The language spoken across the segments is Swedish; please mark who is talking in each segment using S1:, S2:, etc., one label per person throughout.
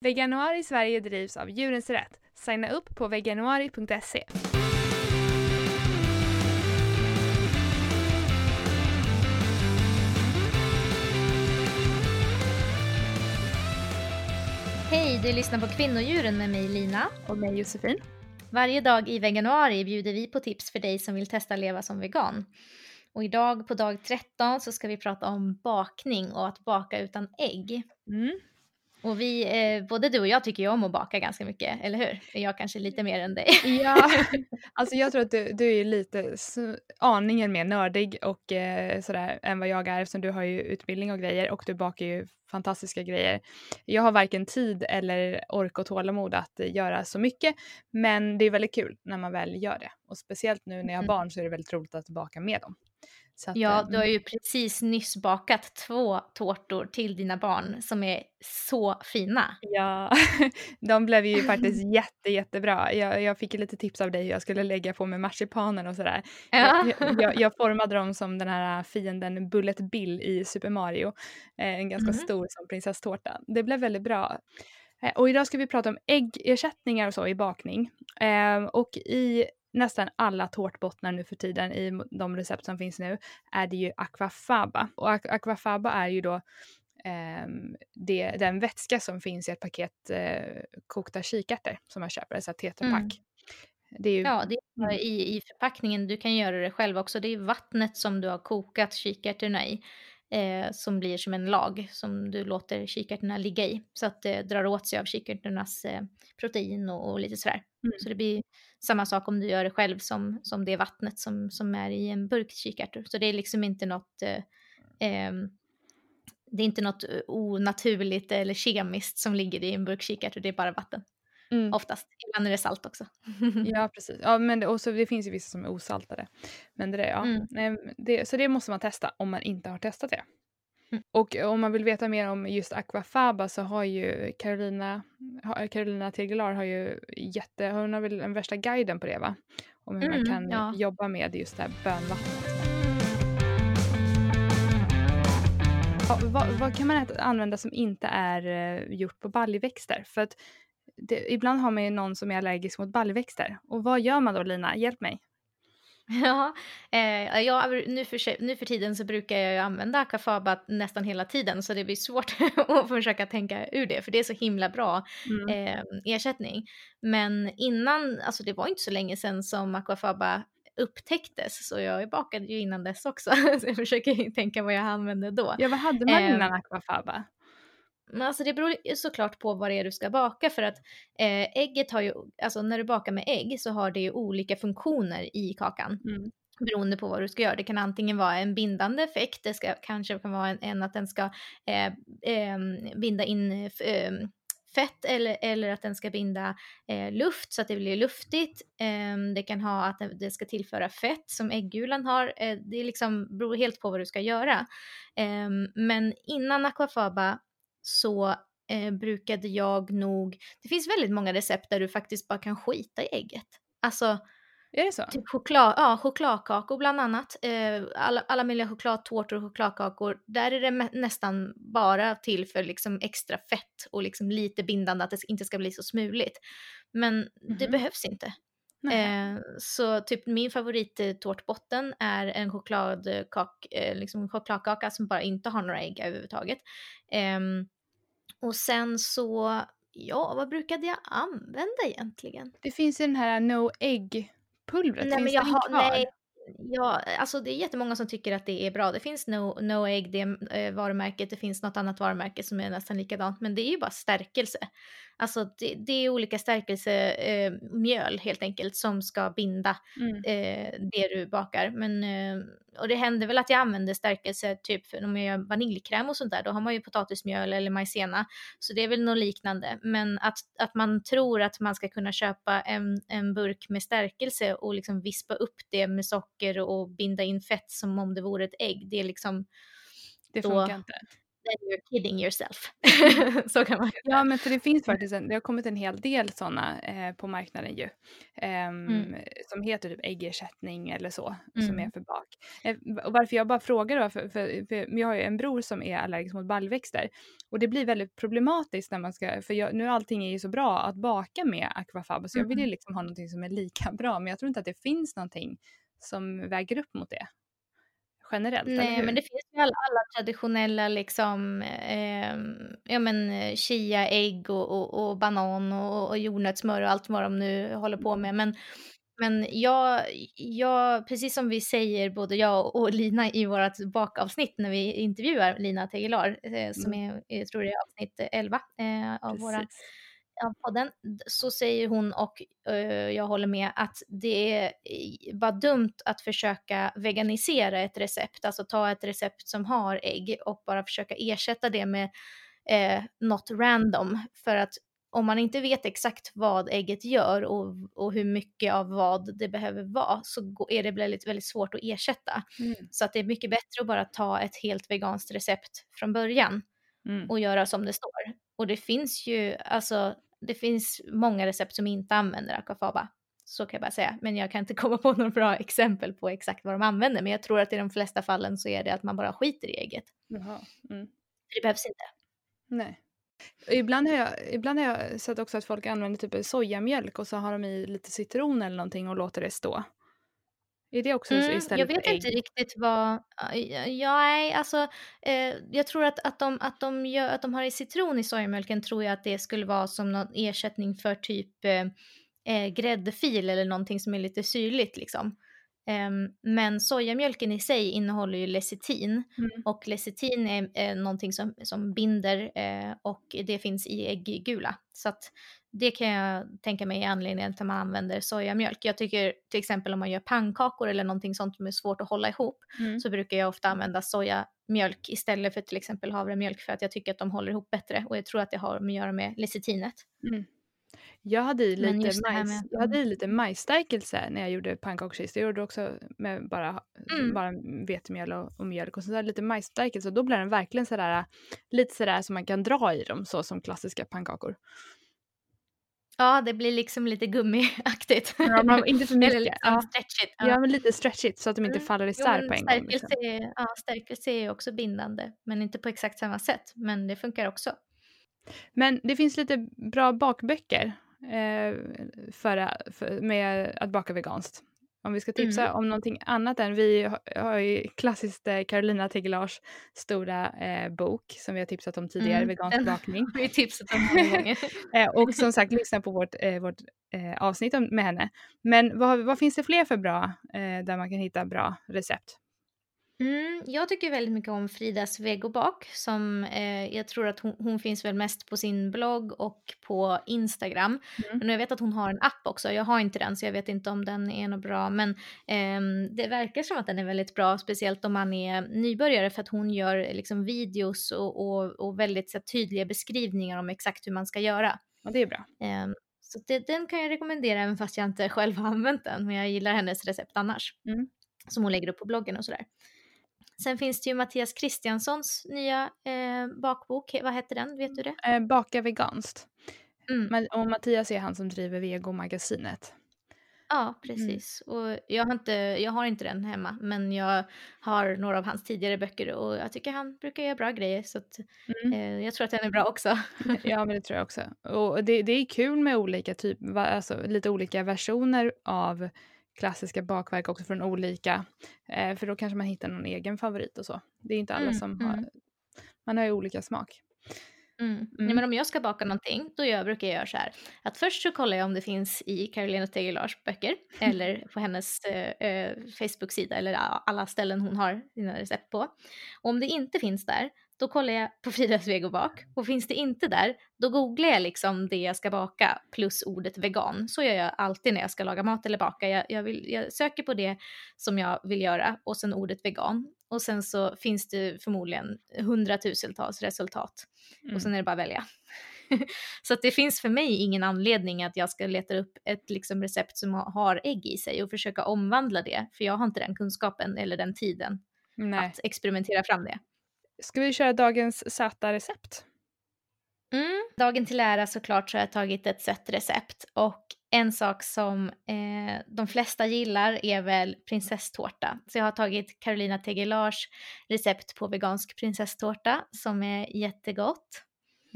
S1: Veganuari Sverige drivs av Djurens Rätt. Signa upp på veganuari.se.
S2: Hej, du lyssnar på Kvinnodjuren med mig Lina.
S1: Och mig Josefin.
S2: Varje dag i veganuari bjuder vi på tips för dig som vill testa leva som vegan. Och idag på dag 13 så ska vi prata om bakning och att baka utan ägg.
S1: Mm.
S2: Och vi, eh, både du och jag tycker ju om att baka ganska mycket, eller hur? Jag kanske lite mer än dig.
S1: Ja, alltså jag tror att du, du är lite aningen mer nördig och eh, sådär än vad jag är eftersom du har ju utbildning och grejer och du bakar ju fantastiska grejer. Jag har varken tid eller ork och tålamod att göra så mycket men det är väldigt kul när man väl gör det och speciellt nu när jag har mm. barn så är det väldigt roligt att baka med dem.
S2: Att, ja, du har mm. ju precis nyss bakat två tårtor till dina barn som är så fina.
S1: Ja, de blev ju faktiskt jätte, jättebra. Jag, jag fick lite tips av dig hur jag skulle lägga på med marsipanen och sådär. Ja. Jag, jag, jag, formade dem som den här fienden Bullet Bill i Super Mario. Eh, en ganska mm. stor som prinsesstårta. Det blev väldigt bra. Eh, och idag ska vi prata om äggersättningar och så i bakning. Eh, och i nästan alla tårtbottnar nu för tiden i de recept som finns nu är det ju aquafaba. Och aquafaba är ju då eh, det, den vätska som finns i ett paket eh, kokta kikärtor som man köper, alltså tetrapack. Mm.
S2: Det är ju... Ja, det är mm. i, i förpackningen. Du kan göra det själv också. Det är vattnet som du har kokat kikärtorna i eh, som blir som en lag som du låter kikärtorna ligga i så att det drar åt sig av kikärtornas eh, protein och, och lite sådär. Mm. Så det blir samma sak om du gör det själv som, som det vattnet som, som är i en burk kikärtor. Så det är liksom inte något eh, eh, det är inte något onaturligt eller kemiskt som ligger i en burk kikärtor, det är bara vatten. Mm. Oftast. Ibland är det salt också.
S1: ja, precis. Ja, men det, och så, det finns ju vissa som är osaltade. Men det, ja. Mm. det, så det måste man testa om man inte har testat det. Mm. Och om man vill veta mer om just aquafaba så har ju Carolina, Carolina Tegelar har ju jätte, hon har väl den värsta guiden på det va? Om hur man mm, kan ja. jobba med just det här bönvattnet. Ja, vad, vad, kan man använda som inte är uh, gjort på baljväxter? För att det, ibland har man ju någon som är allergisk mot baljväxter. Och vad gör man då Lina? Hjälp mig.
S2: Ja, eh, jag, nu, för, nu för tiden så brukar jag ju använda akafaba nästan hela tiden så det blir svårt att försöka tänka ur det för det är så himla bra mm. eh, ersättning. Men innan, alltså det var inte så länge sedan som akafaba upptäcktes så jag bakade ju innan dess också så jag försöker tänka vad jag använde då.
S1: Ja, vad hade man innan eh, akafaba?
S2: Men alltså det beror såklart på vad det är du ska baka för att eh, ägget har ju, alltså när du bakar med ägg så har det ju olika funktioner i kakan. Mm. Beroende på vad du ska göra. Det kan antingen vara en bindande effekt, det ska, kanske kan vara en, en att den ska eh, eh, binda in eh, fett eller, eller att den ska binda eh, luft så att det blir luftigt. Eh, det kan ha att det ska tillföra fett som äggulan har. Eh, det liksom, beror helt på vad du ska göra. Ehm, men innan aquafaba så eh, brukade jag nog, det finns väldigt många recept där du faktiskt bara kan skita i ägget. Alltså,
S1: är det så?
S2: Typ choklad, ja, chokladkakor bland annat. Eh, alla, alla möjliga chokladtårtor och chokladkakor. Där är det nästan bara till för liksom extra fett och liksom lite bindande att det inte ska bli så smuligt. Men mm -hmm. det mhm. behövs inte. Eh, så typ min favorittårtbotten är en chokladkak, eh, liksom chokladkaka som bara inte har några ägg överhuvudtaget. Eh, och sen så, ja vad brukade jag använda egentligen?
S1: Det finns ju den här no egg pulvret, nej, finns men jag det har,
S2: nej, Ja, alltså det är jättemånga som tycker att det är bra. Det finns No, no Egg, det eh, varumärket, det finns något annat varumärke som är nästan likadant, men det är ju bara stärkelse. Alltså det, det är olika stärkelsemjöl eh, helt enkelt som ska binda mm. eh, det du bakar. Men, eh, och det händer väl att jag använder stärkelse typ om jag gör vaniljkräm och sånt där, då har man ju potatismjöl eller majsena. Så det är väl något liknande. Men att, att man tror att man ska kunna köpa en, en burk med stärkelse och liksom vispa upp det med socker och binda in fett som om det vore ett ägg, det är liksom...
S1: Det funkar då, inte
S2: then you're kidding yourself. så kan man
S1: Ja, men för det finns faktiskt en, det har kommit en hel del sådana eh, på marknaden ju. Eh, mm. Som heter typ äggersättning eller så, mm. som är mm. för bak. Eh, och varför jag bara frågar då, för, för, för, jag har ju en bror som är allergisk mot baljväxter. Och det blir väldigt problematiskt när man ska, för jag, nu allting är ju så bra att baka med aquafab, så jag vill ju mm. liksom ha någonting som är lika bra, men jag tror inte att det finns någonting som väger upp mot det generellt?
S2: Nej, men det finns ju alla, alla traditionella liksom, eh, ja men chia, ägg och, och, och banan och, och jordnötssmör och allt vad de nu håller på med. Men, men jag, jag, precis som vi säger, både jag och Lina i vårt bakavsnitt när vi intervjuar Lina Tegelar, eh, som mm. är, jag tror det är avsnitt 11 eh, av precis. våra av podden så säger hon och uh, jag håller med att det är bara dumt att försöka veganisera ett recept, alltså ta ett recept som har ägg och bara försöka ersätta det med uh, något random för att om man inte vet exakt vad ägget gör och, och hur mycket av vad det behöver vara så är det väldigt, väldigt svårt att ersätta. Mm. Så att det är mycket bättre att bara ta ett helt veganskt recept från början mm. och göra som det står. Och det finns ju, alltså det finns många recept som inte använder aquafaba. Så kan jag bara säga. Men jag kan inte komma på några bra exempel på exakt vad de använder. Men jag tror att i de flesta fallen så är det att man bara skiter i ägget. Jaha. Mm. Det behövs inte.
S1: Nej. Ibland har, jag, ibland har jag sett också att folk använder typ sojamjölk och så har de i lite citron eller någonting och låter det stå. Är det också mm, istället
S2: Jag vet
S1: för
S2: inte riktigt vad, ja, alltså eh, jag tror att, att, de, att, de gör, att de har i citron i sojamjölken tror jag att det skulle vara som någon ersättning för typ eh, eh gräddfil eller någonting som är lite syrligt liksom. Um, men sojamjölken i sig innehåller ju lecitin mm. och lecitin är, är någonting som, som binder eh, och det finns i ägggula. Så att det kan jag tänka mig är anledningen till att man använder sojamjölk. Jag tycker till exempel om man gör pannkakor eller någonting sånt som är svårt att hålla ihop mm. så brukar jag ofta använda sojamjölk istället för till exempel havremjölk för att jag tycker att de håller ihop bättre och jag tror att det har att göra med lecitinet. Mm.
S1: Jag hade i lite, majs, med, jag hade i lite majsstärkelse när jag gjorde pannkakor sist. Jag gjorde också med bara, mm. bara vetemjöl och, och mjölk och så där lite majsstärkelse och då blir den verkligen sådär lite sådär som man kan dra i dem så som klassiska pannkakor.
S2: Ja, det blir liksom lite gummiaktigt.
S1: Ja, men inte för mycket. Eller liksom
S2: ja. stretchigt.
S1: Ja. ja. men lite stretchigt så att de inte mm. faller isär jo, på en
S2: gång.
S1: Liksom.
S2: Är, ja, stärkelse är också bindande, men inte på exakt samma sätt. Men det funkar också.
S1: Men det finns lite bra bakböcker för, för, med att baka veganskt. Om vi ska tipsa mm. om någonting annat än, vi har ju klassiskt eh, Carolina Tegelars stora eh, bok som vi har tipsat om tidigare, mm. vegansk bakning.
S2: vi har tipsat om gånger.
S1: eh, och som sagt, lyssna på vårt, eh, vårt eh, avsnitt med henne. Men vad, vad finns det fler för bra, eh, där man kan hitta bra recept?
S2: Mm, jag tycker väldigt mycket om Fridas vegobak som eh, jag tror att hon, hon, finns väl mest på sin blogg och på Instagram. Mm. Men jag vet att hon har en app också. Jag har inte den så jag vet inte om den är något bra. Men eh, det verkar som att den är väldigt bra, speciellt om man är nybörjare för att hon gör liksom videos och, och, och väldigt så, tydliga beskrivningar om exakt hur man ska göra.
S1: Ja, det är bra.
S2: Eh, så det, den kan jag rekommendera även fast jag inte själv har använt den. Men jag gillar hennes recept annars. Mm. Som hon lägger upp på bloggen och sådär. Sen finns det ju Mattias Kristianssons nya eh, bakbok. Vad heter den? Vet du det?
S1: Eh, Baka veganskt. Mm. Och Mattias är han som driver Vegomagasinet.
S2: Ja, mm. precis. Mm. Och jag har, inte, jag har inte den hemma, men jag har några av hans tidigare böcker och jag tycker han brukar göra bra grejer. Så att, mm. eh, jag tror att den är bra också.
S1: ja, men det tror jag också. Och det, det är kul med olika typer, alltså lite olika versioner av klassiska bakverk också från olika, eh, för då kanske man hittar någon egen favorit och så. Det är inte alla mm, som mm. har, man har ju olika smak.
S2: Mm. Mm. Nej, men om jag ska baka någonting, då jag, brukar jag göra så här. Att först så kollar jag om det finns i Carolina Tegelars böcker eller på hennes eh, eh, Facebook-sida eller alla ställen hon har sina recept på. Och om det inte finns där, då kollar jag på Fridas vegobak och finns det inte där, då googlar jag liksom det jag ska baka plus ordet vegan. Så gör jag alltid när jag ska laga mat eller baka. Jag, jag, vill, jag söker på det som jag vill göra och sen ordet vegan. Och sen så finns det förmodligen hundratusentals resultat. Mm. Och sen är det bara att välja. så att det finns för mig ingen anledning att jag ska leta upp ett liksom, recept som har ägg i sig och försöka omvandla det. För jag har inte den kunskapen eller den tiden Nej. att experimentera fram det.
S1: Ska vi köra dagens söta recept?
S2: Mm. Dagen till ära såklart så har jag tagit ett sött recept och en sak som eh, de flesta gillar är väl prinsesstårta. Så jag har tagit Carolina Tegelars recept på vegansk prinsesstårta som är jättegott.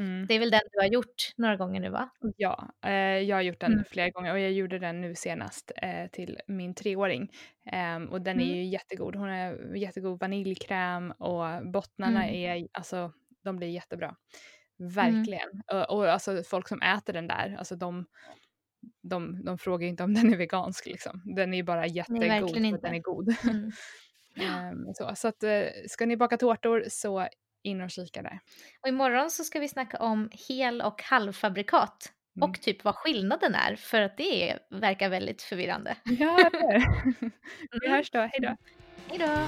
S2: Mm. Det är väl den du har gjort några gånger nu va?
S1: Ja, eh, jag har gjort den mm. flera gånger och jag gjorde den nu senast eh, till min treåring. Eh, och den mm. är ju jättegod. Hon har jättegod vaniljkräm och bottnarna mm. är, alltså de blir jättebra. Mm. Verkligen. Och, och alltså folk som äter den där, alltså de, de, de frågar inte om den är vegansk liksom. Den är ju bara jättegod för att den är god. um, så så att, uh, ska ni baka tårtor så in och kika där.
S2: Och imorgon så ska vi snacka om hel och halvfabrikat. Mm. Och typ vad skillnaden är, för att det verkar väldigt förvirrande.
S1: Ja, det är Vi hörs då, hejdå.
S2: Hejdå.